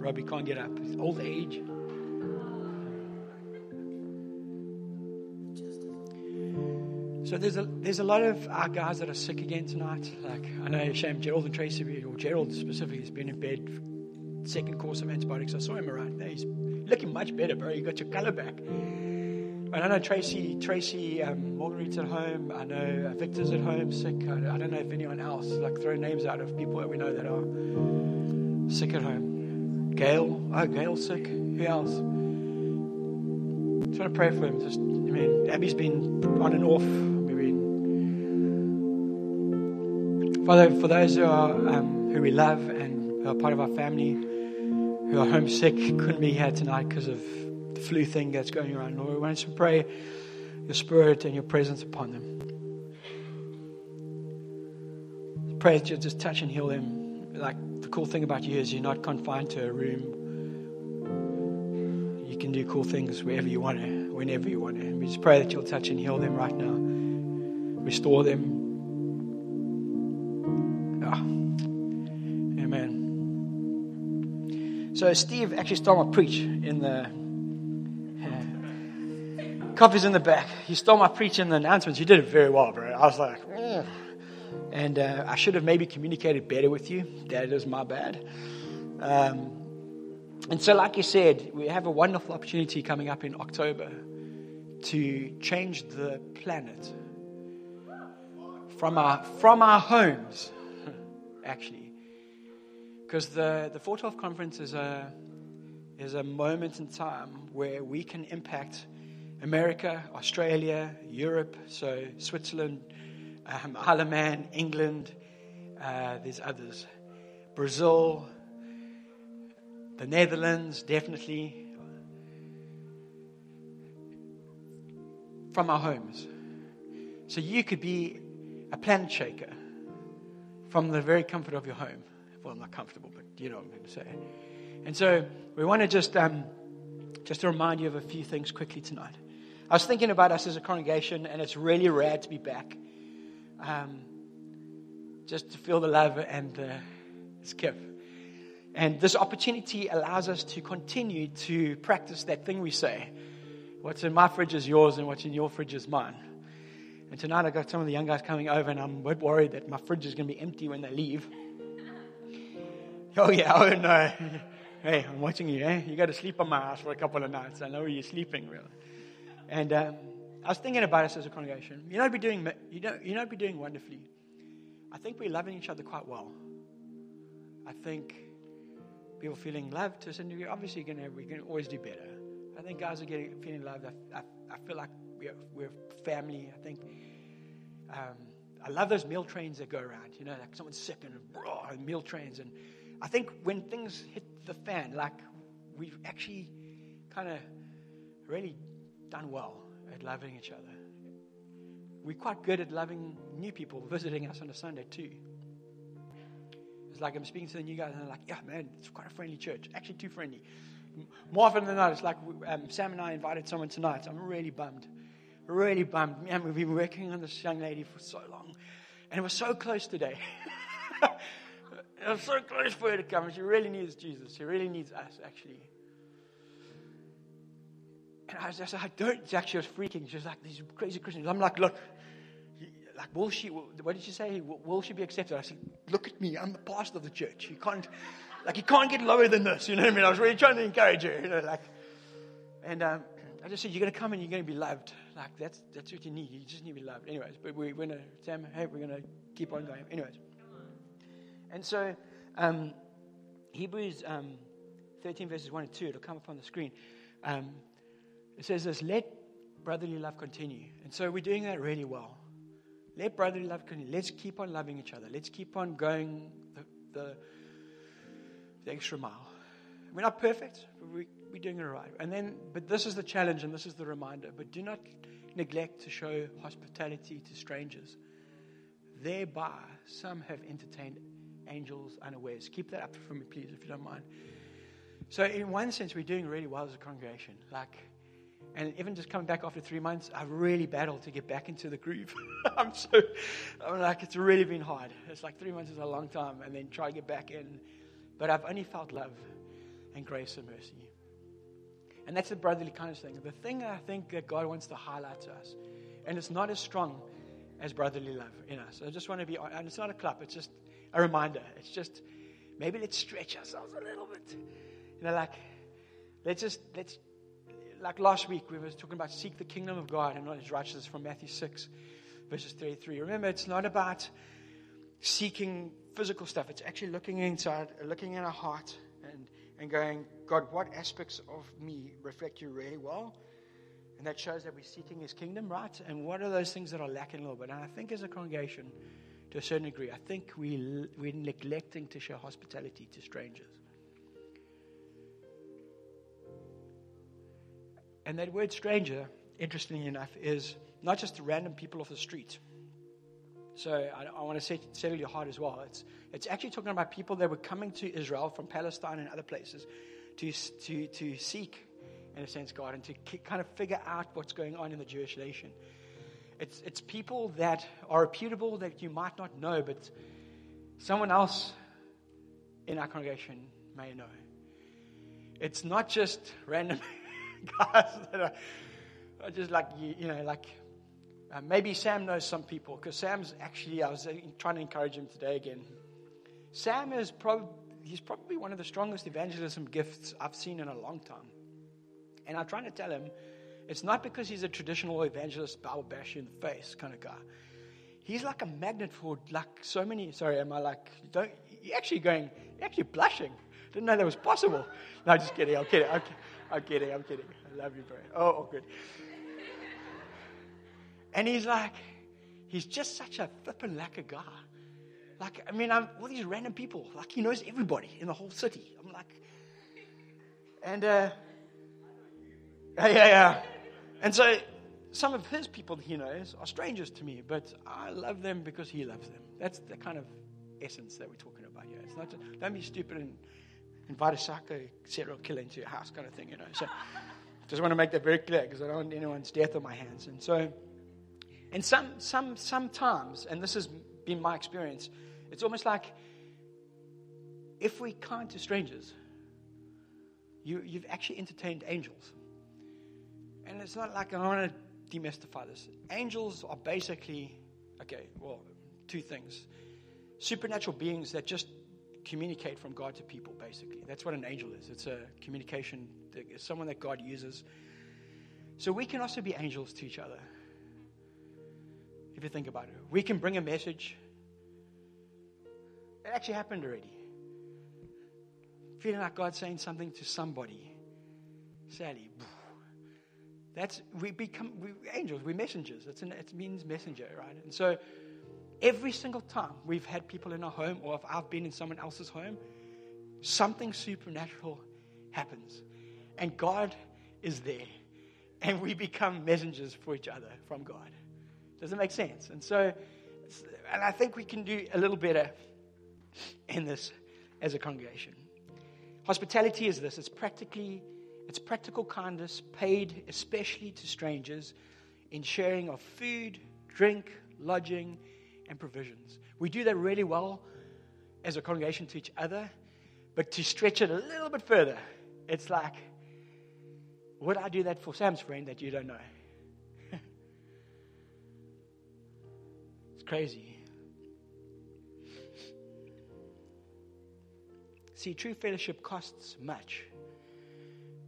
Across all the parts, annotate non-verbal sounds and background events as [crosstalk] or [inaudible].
Robbie can't get up. His old age. So there's a there's a lot of our guys that are sick again tonight. Like I know Sham, Gerald and Tracy, or Gerald specifically, has been in bed second course of antibiotics. I saw him around there. He's looking much better, bro. You got your color back. And I know Tracy, Tracy, um, Marguerite's at home. I know uh, Victor's at home sick. I, don't know if anyone else. Like throw names out of people that we know that are sick at home. Gail, oh Gail's sick. Who else? Just want to pray for him. Just, I mean, Abby's been on and off. Maybe. Father, for those who are um, who we love and who are part of our family, who are homesick, couldn't be here tonight because of the flu thing that's going around. Lord, we want to pray your spirit and your presence upon them. Pray that you'll just touch and heal them. Like the cool thing about you is you're not confined to a room. You can do cool things wherever you want to, whenever you want to. We just pray that you'll touch and heal them right now. Restore them. Ah. Amen. So Steve actually stole my preach in the Coffee's in the back. He stole my preach in the announcements. You did it very well, bro. I was like, mm. And uh, I should have maybe communicated better with you. That is my bad. Um, and so, like you said, we have a wonderful opportunity coming up in October to change the planet from our from our homes, actually, because the the 412 conference is a is a moment in time where we can impact America, Australia, Europe, so Switzerland, um, Isle of Man, England, uh, there's others. Brazil, the Netherlands, definitely. From our homes. So you could be a planet shaker from the very comfort of your home. Well, I'm not comfortable, but you know what I'm going to say. And so we want to just, um, just to remind you of a few things quickly tonight. I was thinking about us as a congregation, and it's really rad to be back. Um, just to feel the love and the skip. And this opportunity allows us to continue to practice that thing we say what's in my fridge is yours, and what's in your fridge is mine. And tonight I've got some of the young guys coming over, and I'm a bit worried that my fridge is going to be empty when they leave. Oh, yeah, [laughs] oh no. hey, I'm watching you, eh? You got to sleep on my house for a couple of nights. I know where you're sleeping, really. And um, I was thinking about us as a congregation. You know, be doing you know you know be doing wonderfully. I think we're loving each other quite well. I think people feeling loved to a certain degree. Obviously, gonna, we can always do better. I think guys are getting feeling loved. I, I, I feel like we're, we're family. I think um, I love those meal trains that go around. You know, like someone's sick and, and meal trains. And I think when things hit the fan, like we've actually kind of really done well at loving each other. We're quite good at loving new people visiting us on a Sunday too. It's like I'm speaking to the new guys and they're like, yeah, man, it's quite a friendly church. Actually, too friendly. More often than not, it's like um, Sam and I invited someone tonight. I'm really bummed. Really bummed. Man, we've been working on this young lady for so long. And it was so close today. [laughs] was so close for her to come. She really needs Jesus. She really needs us, actually. And I said, I don't. Jack. She was freaking. She was like, these crazy Christians. I'm like, look, like, will she, what did she say? Will she be accepted? I said, look at me. I'm the pastor of the church. You can't, like, you can't get lower than this. You know what I mean? I was really trying to encourage her, you know, like, and um, I just said, you're going to come and you're going to be loved. Like, that's, that's what you need. You just need to be loved. Anyways, but we, we're going to, Sam, hey, we're going to keep on going. Anyways. And so, um, Hebrews um, 13 verses 1 and 2, it'll come up on the screen. Um, it says this let brotherly love continue. And so we're doing that really well. Let brotherly love continue. Let's keep on loving each other. Let's keep on going the, the, the extra mile. We're not perfect, but we, we're doing it right. And then, but this is the challenge and this is the reminder. But do not neglect to show hospitality to strangers. Thereby, some have entertained angels unawares. Keep that up for me, please, if you don't mind. So, in one sense, we're doing really well as a congregation. Like, and even just coming back after three months, I've really battled to get back into the groove. [laughs] I'm so, I'm like, it's really been hard. It's like three months is a long time, and then try to get back in. But I've only felt love. and grace and mercy. And that's the brotherly kind of thing. The thing I think that God wants to highlight to us, and it's not as strong as brotherly love in us. I just want to be, and it's not a club, it's just a reminder. It's just, maybe let's stretch ourselves a little bit. You know, like, let's just, let's, like last week, we were talking about seek the kingdom of God and not his righteousness from Matthew 6, verses 33. Remember, it's not about seeking physical stuff. It's actually looking inside, looking in our heart, and, and going, God, what aspects of me reflect you really well? And that shows that we're seeking his kingdom, right? And what are those things that are lacking a little bit? And I think as a congregation, to a certain degree, I think we, we're neglecting to show hospitality to strangers. And that word stranger, interestingly enough, is not just random people off the street. So I, I want to set, settle your heart as well. It's, it's actually talking about people that were coming to Israel from Palestine and other places to, to, to seek, in a sense, God and to kind of figure out what's going on in the Jewish nation. It's, it's people that are reputable that you might not know, but someone else in our congregation may know. It's not just random [laughs] [laughs] guys that are, are just like, you, you know, like uh, maybe Sam knows some people because Sam's actually, I was uh, trying to encourage him today again. Sam is probably, he's probably one of the strongest evangelism gifts I've seen in a long time. And I'm trying to tell him, it's not because he's a traditional evangelist, Bible bash in the face kind of guy. He's like a magnet for like so many. Sorry, am I like, don't, you're actually going, you're actually blushing. Didn't know that was possible. No, just kidding. I'm kidding. I'm, [laughs] I'm kidding. I'm kidding. I love you, bro. Oh, oh good. And he's like, he's just such a flippin' lekker guy. Like, I mean, I'm all these random people. Like, he knows everybody in the whole city. I'm like, and uh, yeah, yeah, yeah. And so, some of his people he knows are strangers to me, but I love them because he loves them. That's the kind of essence that we're talking about here. It's not just, don't be stupid and invite a psycho serial killer into your house, kind of thing, you know. So, just want to make that very clear because I don't want anyone's death on my hands. And so. And some, some, sometimes, and this has been my experience, it's almost like if we're kind to strangers, you, you've actually entertained angels. And it's not like I want to demystify this. Angels are basically, okay, well, two things supernatural beings that just communicate from God to people, basically. That's what an angel is it's a communication, it's someone that God uses. So we can also be angels to each other if you think about it. We can bring a message. It actually happened already. Feeling like God's saying something to somebody. Sally. That's we become we angels, we're messengers. It's an, it means messenger, right? And so every single time we've had people in our home, or if I've been in someone else's home, something supernatural happens. And God is there. And we become messengers for each other from God. Does it make sense? And so, and I think we can do a little better in this as a congregation. Hospitality is this it's practically it's practical kindness paid especially to strangers in sharing of food, drink, lodging, and provisions. We do that really well as a congregation to each other, but to stretch it a little bit further, it's like, would I do that for Sam's friend that you don't know? [laughs] It's crazy. See, true fellowship costs much,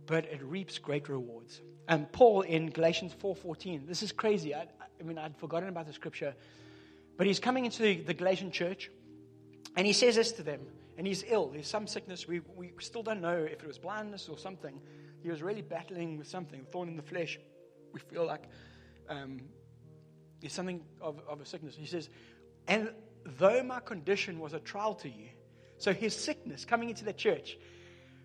but it reaps great rewards. And Paul in Galatians 4:14, this is crazy. I, I, mean, I'd forgotten about the scripture, but he's coming into the, Galatian church, and he says this to them. And he's ill. There's some sickness. We, we still don't know if it was blindness or something. He was really battling with something, thorn in the flesh. We feel like um, there's something of, of a sickness. He says, and though my condition was a trial to you, so his sickness coming into the church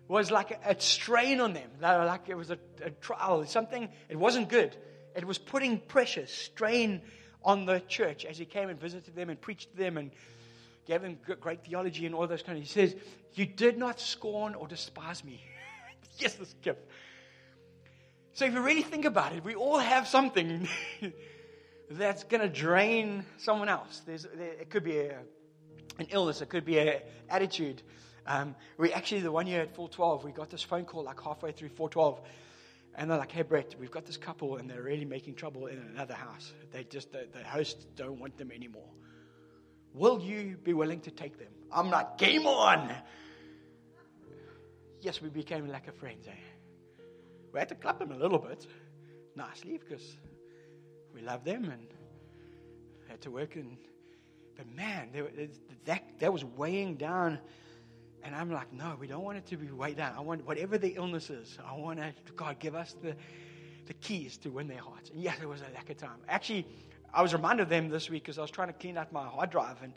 was like a, a strain on them. Like it was a, a trial, something, it wasn't good. It was putting pressure, strain on the church as he came and visited them and preached to them and gave them great theology and all those kind of. He says, "You did not scorn or despise me." [laughs] yes, this gift. So if you really think about it, we all have something [laughs] that's going to drain someone else. There, it could be a, an illness, it could be an attitude, Um, we actually, the one year at 412, we got this phone call like halfway through 412. And they're like, hey, Bret, we've got this couple and they're really making trouble in another house. They just, the, the hosts don't want them anymore. Will you be willing to take them? I'm like, game on. Yes, we became like a friend. Eh? We had to clap them a little bit nicely because we love them and had to work. And, but man, that, that was weighing down and I'm like, no, we don't want it to be weighed down. I want whatever the illness is, I want to, God, give us the, the keys to win their hearts. And yes, it was a lack of time. Actually, I was reminded of them this week because I was trying to clean out my hard drive and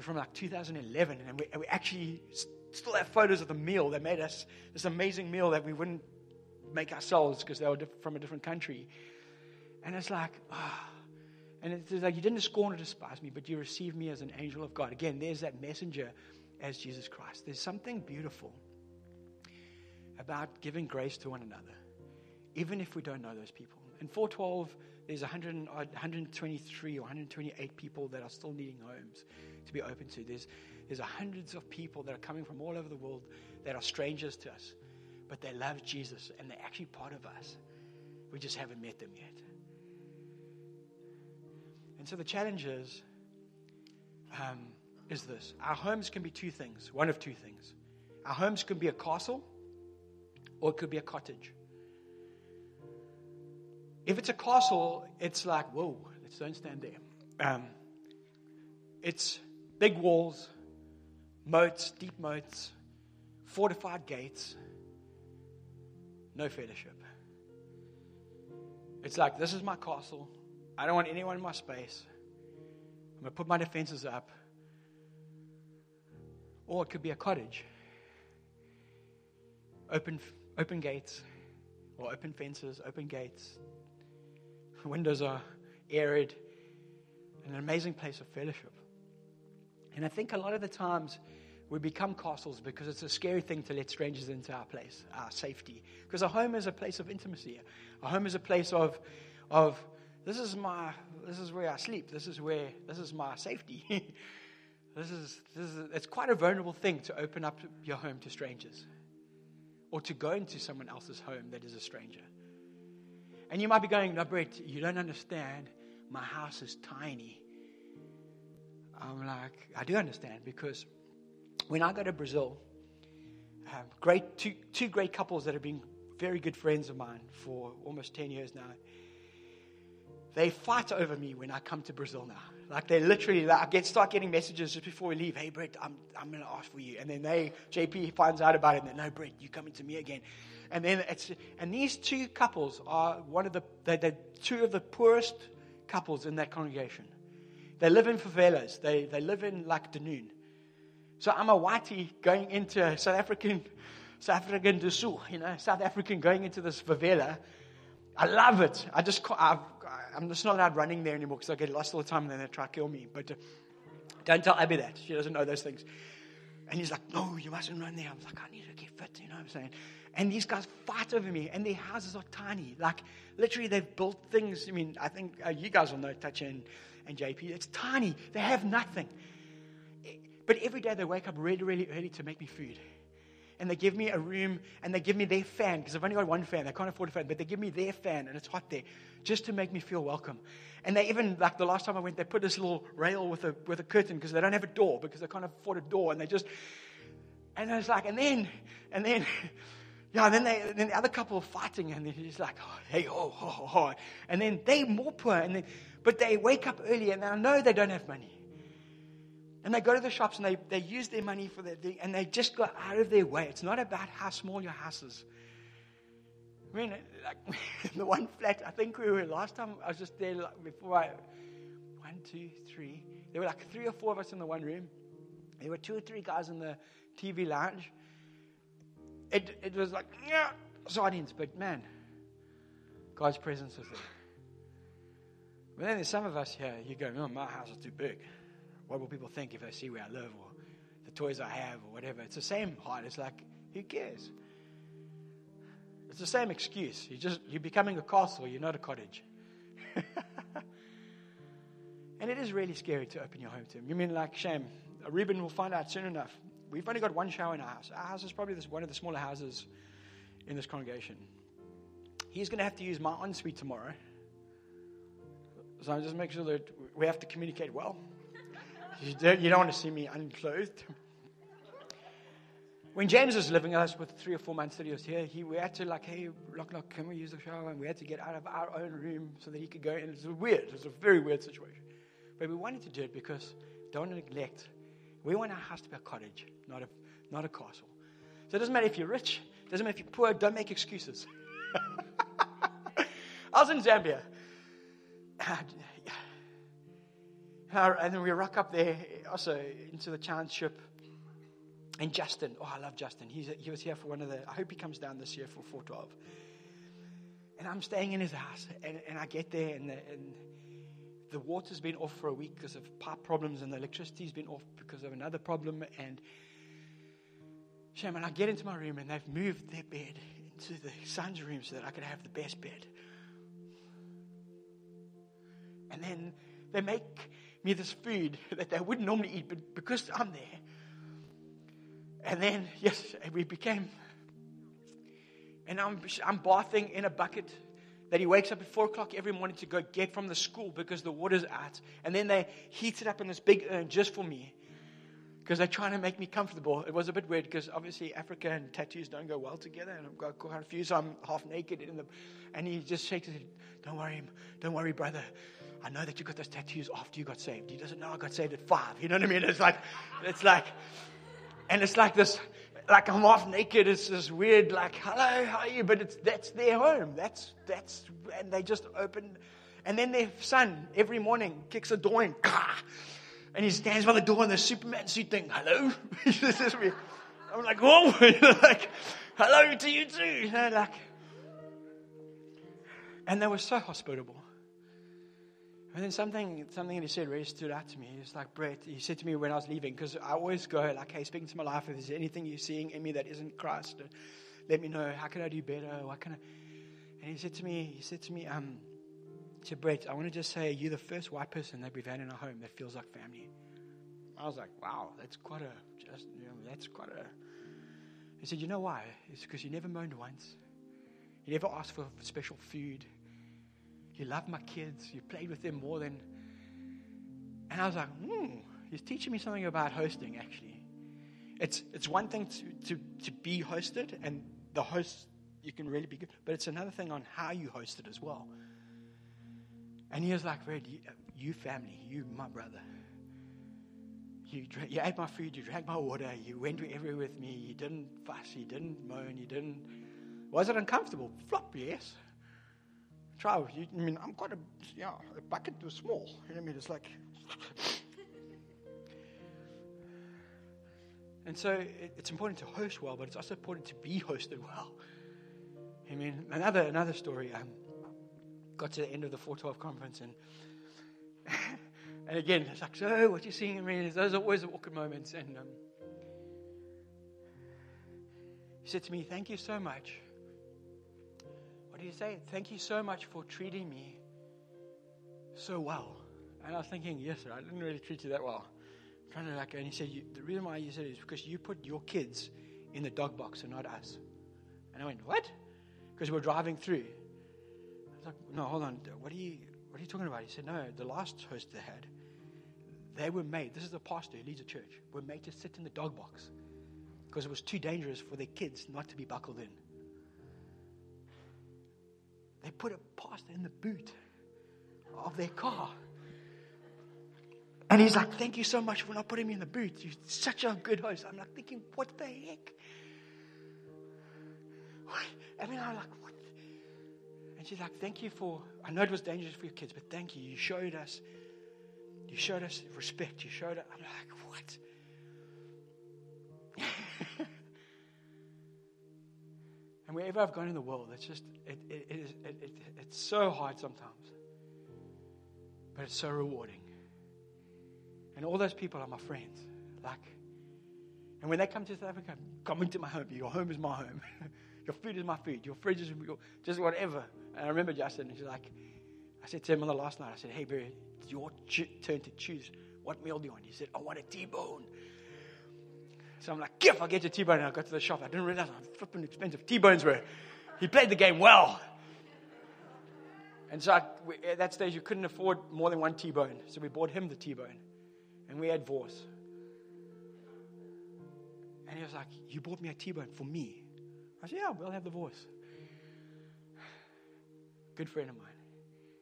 from like 2011, and we, we actually still have photos of the meal that made us this amazing meal that we wouldn't make ourselves because they were from a different country. And it's like, ah. Oh. And it's like, you didn't scorn or despise me, but you received me as an angel of God. Again, there's that messenger as Jesus Christ. There's something beautiful about giving grace to one another, even if we don't know those people. In 412, there's 100, 123 or 128 people that are still needing homes to be open to. There's, there's hundreds of people that are coming from all over the world that are strangers to us, but they love Jesus and they're actually part of us. We just haven't met them yet. And so the challenge is um, is this our homes can be two things, one of two things. Our homes can be a castle or it could be a cottage. If it's a castle, it's like, whoa, let's don't stand there. Um, it's big walls, moats, deep moats, fortified gates, no fellowship. It's like, this is my castle. I don't want anyone in my space. I'm going to put my defenses up. Or it could be a cottage. Open, open gates, or open fences, open gates. Windows are arid, an amazing place of fellowship. And I think a lot of the times we become castles because it's a scary thing to let strangers into our place, our safety. Because a home is a place of intimacy. A home is a place of, of this is my, this is where I sleep. This is where, this is my safety. [laughs] This is, this is, it's quite a vulnerable thing to open up your home to strangers or to go into someone else's home that is a stranger. And you might be going, no, Bret, you don't understand. My house is tiny. I'm like, I do understand because when I go to Brazil, um, great two, two great couples that have been very good friends of mine for almost 10 years now, they fight over me when I come to Brazil now. Like they literally, like, I get start getting messages just before we leave. Hey, Bret, I'm I'm to ask for you, and then they JP finds out about it, and no, Bret, you coming to me again, and then it's and these two couples are one of the they they two of the poorest couples in that congregation. They live in favelas. They they live in like Dunoon. So I'm a whitey going into South African South African Dusu, you know, South African going into this favela. I love it. I just I've I'm just not allowed running there anymore because I get lost all the time and then they try to kill me. But uh, don't tell Abby that. She doesn't know those things. And he's like, no, you mustn't run there. I was like, I need to get fit, you know what I'm saying? And these guys fight over me, and their houses are tiny. Like, literally, they've built things. I mean, I think uh, you guys will know Touch and, and JP. It's tiny. They have nothing. But every day they wake up really, really early to make me food and they give me a room and they give me their fan because I've only got one fan. They can't afford a fan, but they give me their fan and it's hot there just to make me feel welcome. And they even, like the last time I went, they put this little rail with a, with a curtain because they don't have a door because they can't afford a door. And they just, and it's like, and then, and then, [laughs] yeah, and then, they, and then the other couple are fighting and they're just like, oh, hey, oh, oh, oh. And then they more poor, and then, but they wake up early and I know they don't have money. And they go to the shops and they, they use their money for their, thing and they just go out of their way. It's not about how small your house is. I mean, like [laughs] the one flat, I think we were last time I was just there like, before I. One, two, three. There were like three or four of us in the one room. There were two or three guys in the TV lounge. It, it was like, yeah, sardines, but man, God's presence is there. But then there's some of us here, you go, oh, my house is too big. What will people think if they see where I live or the toys I have or whatever? It's the same heart. It's like, who cares? It's the same excuse. You just you're becoming a castle, you're not a cottage. [laughs] and it is really scary to open your home to him. You mean like shame? Reuben will find out soon enough. we've only got one shower in our house. Our house is probably this, one of the smaller houses in this congregation. He's going to have to use my ensuite tomorrow. So I just make sure that we have to communicate well. [laughs] You don't, you don't want to see me unclothed. When James was living us with three or four months that he was here, he, we had to like, hey, lock, lock, can we use the shower? And we had to get out of our own room so that he could go in. It was weird. It was a very weird situation. But we wanted to do it because don't neglect. We want our house to be a cottage, not a, not a castle. So it doesn't matter if you're rich, it doesn't matter if you're poor, don't make excuses. [laughs] I was in Zambia. [sighs] And then we rock up there also into the challenge ship. And Justin, oh, I love Justin. He's, he was here for one of the, I hope he comes down this year for 412. And I'm staying in his house. And, and I get there, and the, and the water's been off for a week because of pipe problems, and the electricity's been off because of another problem. And Shame, and I get into my room, and they've moved their bed into the son's room so that I could have the best bed. And then they make me this food that they wouldn't normally eat, but because I'm there. And then, yes, we became. And I'm, I'm bathing in a bucket that he wakes up at four o'clock every morning to go get from the school because the water's out. And then they heat it up in this big urn just for me because they're trying to make me comfortable. It was a bit weird because obviously Africa and tattoos don't go well together. And I've got confused. I'm half naked in the, and he just shakes his head. Don't worry, don't worry, brother. I know that you got those tattoos after you got saved. He doesn't know I got saved at five. You know what I mean? It's like, it's like, and it's like this, like I'm half naked. It's this weird, like, hello, how are you? But it's, that's their home. That's, that's, and they just open, and then their son every morning kicks a door in, and he stands by the door in the Superman suit thing. Hello? [laughs] this is me. I'm like, whoa, [laughs] like, hello to you too. [laughs] Like, and they were so hospitable. And then something, something that he said really stood out to me. He was like, Bret, he said to me when I was leaving, because I always go, like, hey, speaking to my life, if there's anything you're seeing in me that isn't Christ, let me know. How can I do better? What can I? And he said to me, he said to me, um, he said, Bret, I want to just say you're the first white person that we've had in our home that feels like family. I was like, wow, that's quite a, just, you know, that's quite a. He said, you know why? It's because you never moaned once. You never asked for special food. You loved my kids. You played with them more than. And I was like, hmm, he's teaching me something about hosting, actually. It's, it's one thing to, to, to be hosted, and the host, you can really be good, but it's another thing on how you host it as well. And he was like, Red, you, you family, you, my brother. You, you ate my food, you drank my water, you went everywhere with me, you didn't fuss, you didn't moan, you didn't. Was it uncomfortable? Flop, yes. You, I mean, I'm quite a, yeah, a bucket was small. You know what I mean? It's like. [laughs] and so it, it's important to host well, but it's also important to be hosted well. I mean, another another story. Um, got to the end of the 412 conference and [laughs] and again, it's like, so what you're seeing in me? Is those are always awkward moments. And um, he said to me, Thank you so much did he say? Thank you so much for treating me so well. And I was thinking, yes, sir, I didn't really treat you that well. Trying to like, and he said, the reason why you said it is because you put your kids in the dog box and not us. And I went, what? Because we're driving through. I was like, no, hold on. What are you, what are you talking about? He said, no, the last host they had, they were made, this is the pastor who leads a church, were made to sit in the dog box because it was too dangerous for their kids not to be buckled in. They put a pastor in the boot of their car. And he's like, Thank you so much for not putting me in the boot. You're such a good host. I'm like thinking, What the heck? I mean, I'm like, What? And she's like, Thank you for, I know it was dangerous for your kids, but thank you. You showed us, you showed us respect. You showed us. I'm like, What? [laughs] And wherever I've gone in the world, it's just, it, it, it is, it, it, it's so hard sometimes. But it's so rewarding. And all those people are my friends. Like, and when they come to South Africa, come into my home. Your home is my home. [laughs] your food is my food. Your fridge is your, just whatever. And I remember Justin, he's like, I said to him on the last night, I said, hey, Barry, it's your turn to choose. What meal do you want? He said, I want a T-bone. So I'm like, Giff, I'll get you a T-bone. And I got to the shop. I didn't realize how flipping expensive T-bones were. He played the game well. And so I, we, at that stage, you couldn't afford more than one T-bone. So we bought him the T-bone. And we had Wors. And he was like, You bought me a T-bone for me. I said, Yeah, we'll have the Wors. Good friend of mine.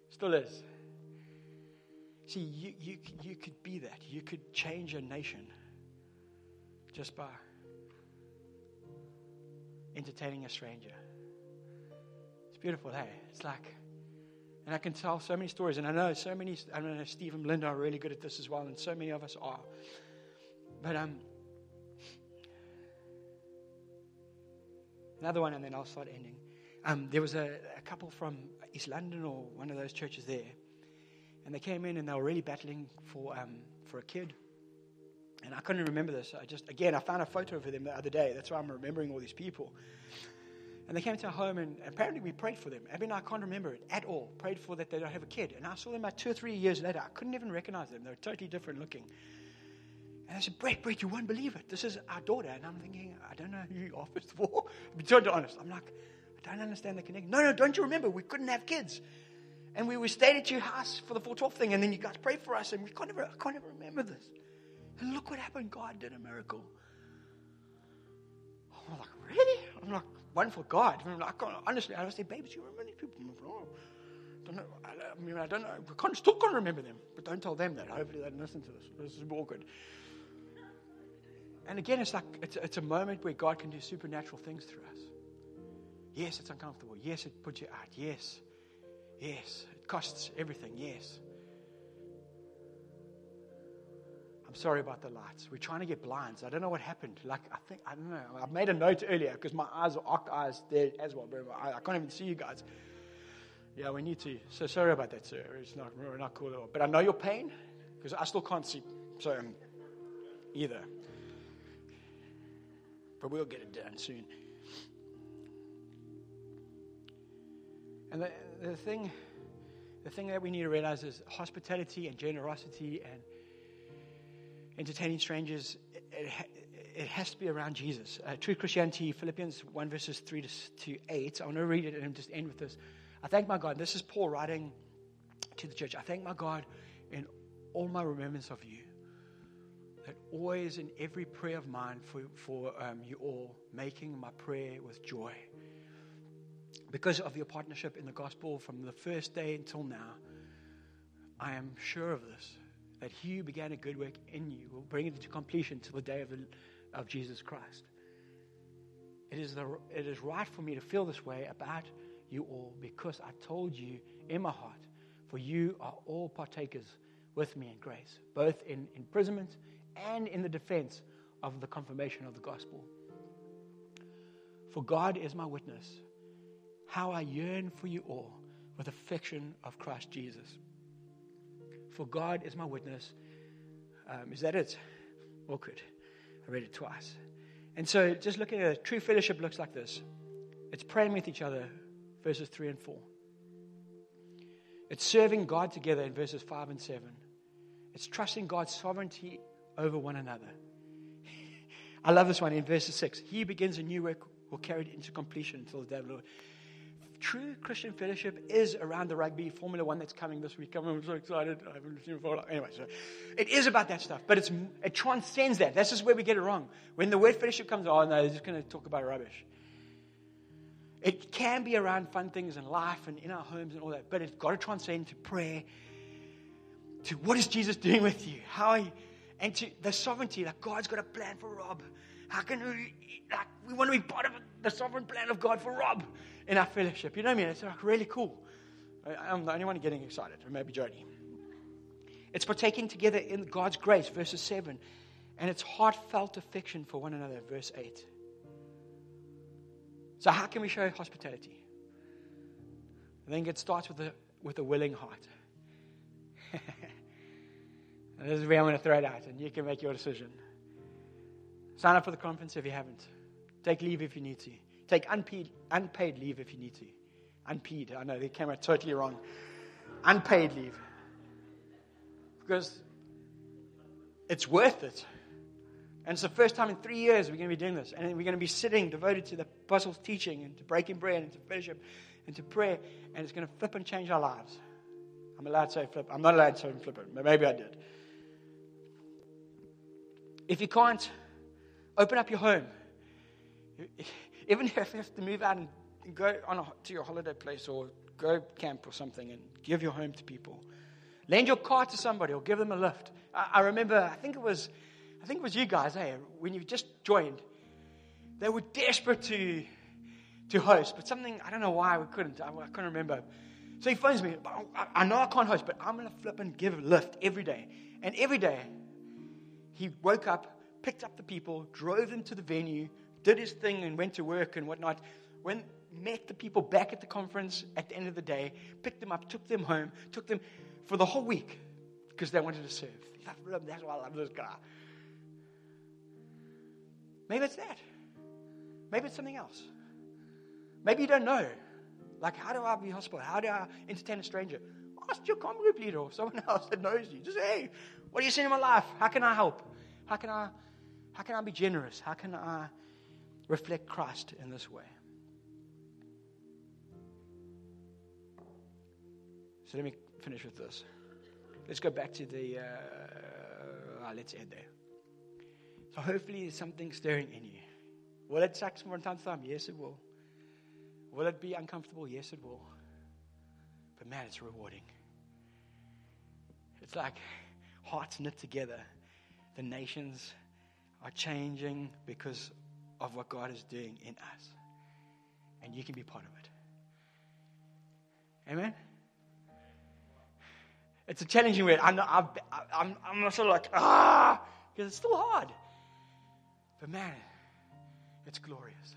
Still is. See, you, you, you could be that. You could change a nation just by entertaining a stranger. It's beautiful, hey? It's like, and I can tell so many stories, and I know so many, I know Steve and Linda are really good at this as well, and so many of us are. But, um, another one, and then I'll start ending. Um, there was a, a couple from East London or one of those churches there, and they came in and they were really battling for um, for a kid. And I couldn't remember this. I just again I found a photo of them the other day. That's why I'm remembering all these people. And they came to our home, and apparently we prayed for them. Abby and I can't remember it at all. Prayed for that they don't have a kid. And I saw them about two or three years later. I couldn't even recognize them. They were totally different looking. And I said, Bret, Bret, you won't believe it. This is our daughter. And I'm thinking, I don't know who you are, first of all. [laughs] To be totally honest, I'm like, I don't understand the connection. No, no, don't you remember? We couldn't have kids. And we, we stayed at your house for the 412 thing, and then you guys prayed for us, and we can't ever, I can't ever remember this. And look what happened. God did a miracle. I'm like, really? I'm like, for God. I, mean, I can't, honestly, I don't say, baby, do you remember these people? I'm oh, don't know. I, I, mean, I don't know. I can't, still can't remember them, but don't tell them that. Hopefully they don't listen to this. This is awkward. And again, it's like, it's, it's a moment where God can do supernatural things through us. Yes, it's uncomfortable. Yes, it puts you out. Yes. Yes. It costs everything. Yes. I'm sorry about the lights. We're trying to get blinds. I don't know what happened. Like, I think, I don't know. I made a note earlier because my eyes are eyes there as well. I, I can't even see you guys. Yeah, we need to. So sorry about that, sir. It's not, we're not cool at all. But I know your pain because I still can't see. So, um, either. But we'll get it done soon. And the, the thing, the thing that we need to realize is hospitality and generosity and entertaining strangers, it, it, has to be around Jesus. Uh, true Christianity, Philippians 1 verses 3 to 8. I want to read it and just end with this. I thank my God. This is Paul writing to the church. I thank my God in all my remembrance of you. That always in every prayer of mine for, for um, you all, making my prayer with joy because of your partnership in the gospel from the first day until now, I am sure of this that He who began a good work in you will bring it to completion till the day of, the, of Jesus Christ. It is, the, it is right for me to feel this way about you all because I told you in my heart, for you are all partakers with me in grace, both in imprisonment and in the defense of the confirmation of the gospel. For God is my witness how I yearn for you all with affection of Christ Jesus. For God is my witness. Um, is that it? Awkward. I read it twice. And so just looking at it, true fellowship looks like this it's praying with each other, verses 3 and 4. It's serving God together in verses 5 and 7. It's trusting God's sovereignty over one another. [laughs] I love this one in verses 6. He begins a new work, will carry it into completion until the day of the Lord true Christian fellowship is around the rugby Formula One that's coming this week. I'm so excited. I haven't seen it. Anyway, so it is about that stuff, but it's, it transcends that. That's just where we get it wrong. When the word fellowship comes, oh no, they're just going to talk about rubbish. It can be around fun things in life and in our homes and all that, but it's got to transcend to prayer, to what is Jesus doing with you, how he, and to the sovereignty. Like God's got a plan for Rob. How can we, like, we want to be part of the sovereign plan of God for Rob in our fellowship. You know what I mean? It's like really cool. I'm the only one getting excited, or maybe Jody. It's partaking together in God's grace, verses 7, and it's heartfelt affection for one another, verse 8. So, how can we show hospitality? I think it starts with a, with a willing heart. and [laughs] this is where I'm going to throw it out, and you can make your decision. Sign up for the conference if you haven't. Take leave if you need to. Take unpaid, unpaid leave if you need to. Unpaid. I know they came out totally wrong. Unpaid leave. Because it's worth it And it's the first time in three years we're going to be doing this. And we're going to be sitting devoted to the apostles' teaching and to breaking bread and to fellowship and to prayer. And it's going to flip and change our lives. I'm allowed to say flip. I'm not allowed to say flip it, but maybe I did. If you can't, open up your home. Even if you have to move out and go on a, to your holiday place or go camp or something and give your home to people. Lend your car to somebody or give them a lift. I, I remember, I think it was, I think it was you guys, hey, when you just joined, they were desperate to, to host, but something, I don't know why we couldn't. I, I couldn't remember. So he phones me. I, I know I can't host, but I'm going to flip and give a lift every day. And every day, he woke up, picked up the people, drove them to the venue, did his thing, and went to work and whatnot. When met the people back at the conference at the end of the day, picked them up, took them home, took them for the whole week because they wanted to serve. [laughs] That's why I love this guy. Maybe it's that. Maybe it's something else. Maybe you don't know. Like, how do I be hospitable? How do I entertain a stranger? Ask your com group leader or someone [laughs] else that knows you. Just hey, what are you seeing in my life? How can I help? How can I, how can I be generous? How can I reflect Christ in this way? So let me finish with this. Let's go back to the. Uh, uh, let's end there. So hopefully there's something stirring in you. Will it suck from time to time? Yes, it will. Will it be uncomfortable? Yes, it will. But man, it's rewarding. It's like hearts knit together. The nations are changing because of what God is doing in us. And you can be part of it. Amen? It's a challenging word. I'm, not, I'm, I'm not sort of like, ah, because it's still hard. But man, it's glorious.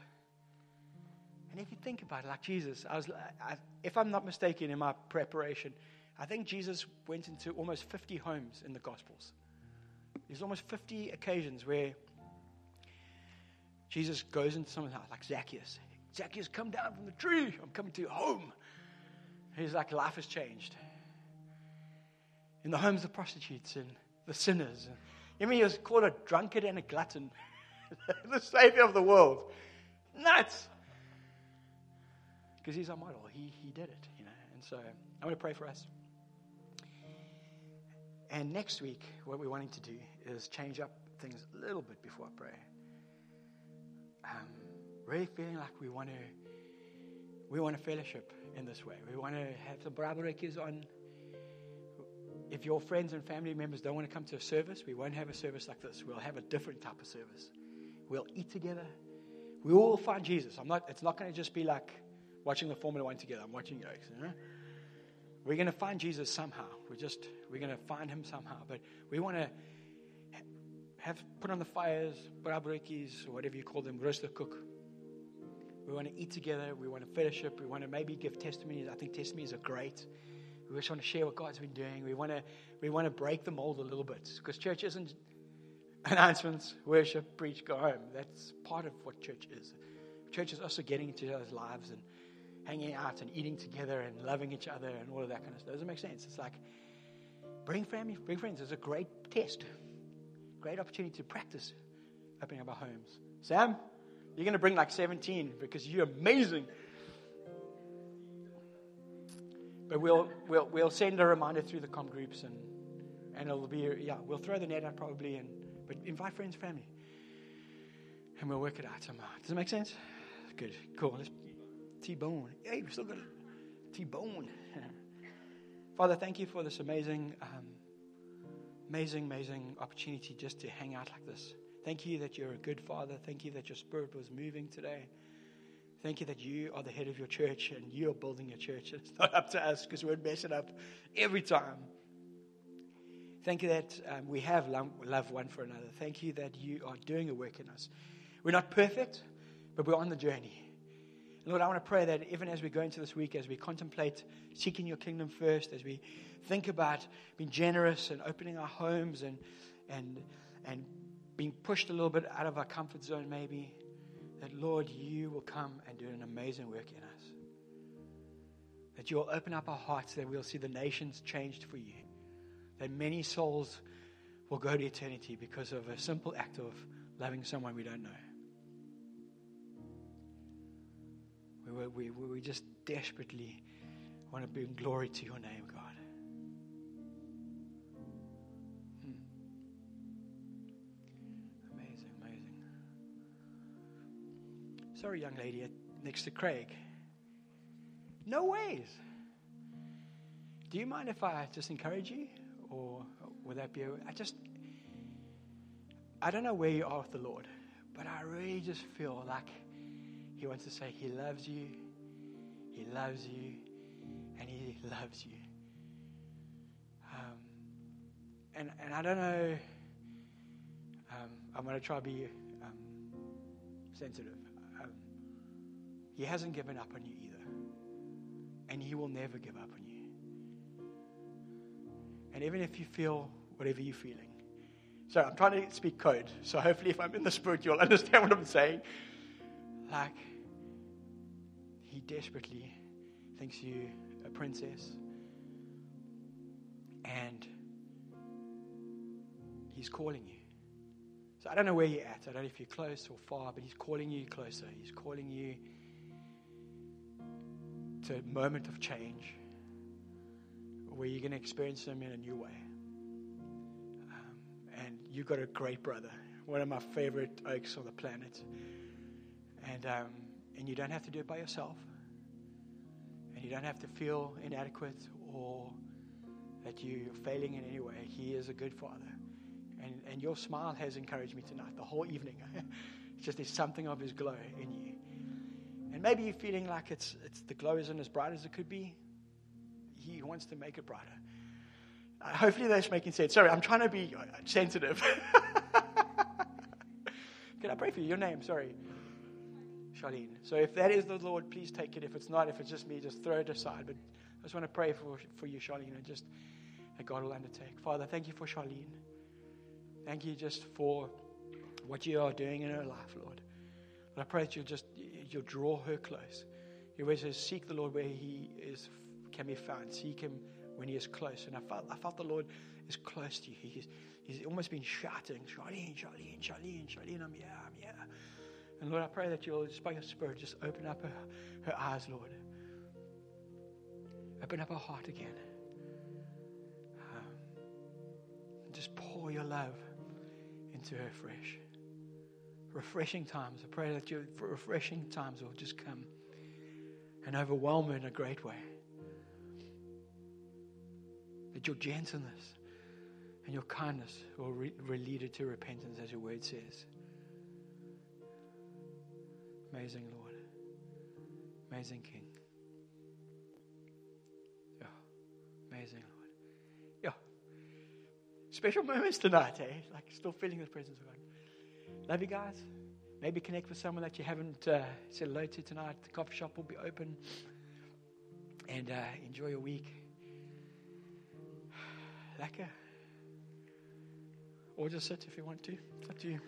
And if you think about it, like Jesus, I was, I, if I'm not mistaken in my preparation, I think Jesus went into almost 50 homes in the Gospels. There's almost 50 occasions where Jesus goes into someone's house, like Zacchaeus. Zacchaeus, come down from the tree. I'm coming to your home. He's like, life has changed in the homes of prostitutes and the sinners. I mean, he was called a drunkard and a glutton, [laughs] the savior of the world. Nuts! Because he's our model. He, he did it, you know. And so I want to pray for us. And next week, what we're wanting to do is change up things a little bit before I pray. Um, really feeling like we want to we want to fellowship in this way. We want to have some Brabarekis on if your friends and family members don't want to come to a service, we won't have a service like this. We'll have a different type of service. We'll eat together. We all find Jesus. I'm not, it's not going to just be like watching the Formula One together. I'm watching you. you know? We're going to find Jesus somehow. We're just, we're going to find him somehow. But we want to have put on the fires, brabrikis, or whatever you call them, roast the cook. We want to eat together. We want to fellowship. We want to maybe give testimonies. I think testimonies are great. We just want to share what God's been doing. We want to, we want to break the mold a little bit because church isn't announcements, worship, preach, go home. That's part of what church is. Church is also getting into each other's lives and hanging out and eating together and loving each other and all of that kind of stuff. Doesn't make sense. It's like bring family, bring friends. It's a great test, great opportunity to practice opening up our homes. Sam, you're going to bring like 17 because you're amazing. But we'll, we'll, we'll send a reminder through the com groups and, and it'll be, yeah, we'll throw the net out probably, and, but invite friends, family. And we'll work it out somehow. Does it make sense? Good. Cool. Let's T-bone. Hey, we're still got T-bone. [laughs] Father, thank you for this amazing, um, amazing, amazing opportunity just to hang out like this. Thank you that you're a good father. Thank you that your spirit was moving today. Thank you that you are the head of your church and you're building your church. [laughs] It's not up to us because we're messing up every time. Thank you that um, we have love one for another. Thank you that you are doing a work in us. We're not perfect, but we're on the journey. Lord, I want to pray that even as we go into this week, as we contemplate seeking your kingdom first, as we think about being generous and opening our homes and, and, and being pushed a little bit out of our comfort zone, maybe, that, Lord, you will come and do an amazing work in us. That you will open up our hearts, that we'll see the nations changed for you. That many souls will go to eternity because of a simple act of loving someone we don't know. We, we, we just desperately want to bring glory to your name, God. Hmm. Amazing, amazing. Sorry, young lady next to Craig. No ways. Do you mind if I just encourage you? Or would that be, I just, I don't know where you are with the Lord, but I really just feel like He wants to say He loves you, He loves you, and He loves you. Um, and, and I don't know, um, I'm going to try to be um, sensitive. Um, he hasn't given up on you either. And He will never give up on you. And even if you feel whatever you're feeling, so I'm trying to speak code. So hopefully, if I'm in the spirit, you'll [laughs] understand what I'm saying. Like, He desperately thinks you a princess. And He's calling you. So I don't know where you're at. I don't know if you're close or far, but He's calling you closer. He's calling you to a moment of change where you're going to experience Him in a new way. Um, and you've got a great brother, one of my favorite okes on the planet. And, um, and you don't have to do it by yourself. And you don't have to feel inadequate or that you're failing in any way. He is a good father. And, and your smile has encouraged me tonight, the whole evening. it's [laughs] just there's something of His glow in you. And maybe you're feeling like it's, it's the glow isn't as bright as it could be. He wants to make it brighter. Uh, hopefully that's making sense. Sorry, I'm trying to be uh, sensitive. [laughs] Can I pray for you? Your name, sorry. So if that is the Lord, please take it. If it's not, if it's just me, just throw it aside. But I just want to pray for, for you, Charlene, and just that God will undertake. Father, thank you for Charlene. Thank you just for what you are doing in her life, Lord. And I pray that you'll just you'll draw her close. Your word says, seek the Lord where he is can be found. Seek him when he is close. And I felt I felt the Lord is close to you. He's he's almost been shouting, Charlene, Charlene, Charlene, Charlene, I'm here, I'm here. And Lord, I pray that you'll, just by your Spirit, just open up her, her eyes, Lord. Open up her heart again. Um, just pour your love into her fresh. Refreshing times. I pray that your refreshing times will just come and overwhelm her in a great way. That your gentleness and your kindness will re- lead her to repentance, as your word says. Amazing Lord. Amazing King. Yeah. Amazing Lord. Yeah. Special moments tonight, eh? Like still feeling the presence of God. Love you guys. Maybe connect with someone that you haven't uh, said hello to tonight. The coffee shop will be open. And uh, enjoy your week. [sighs] Lekker. Or just sit if you want to. It's up to you.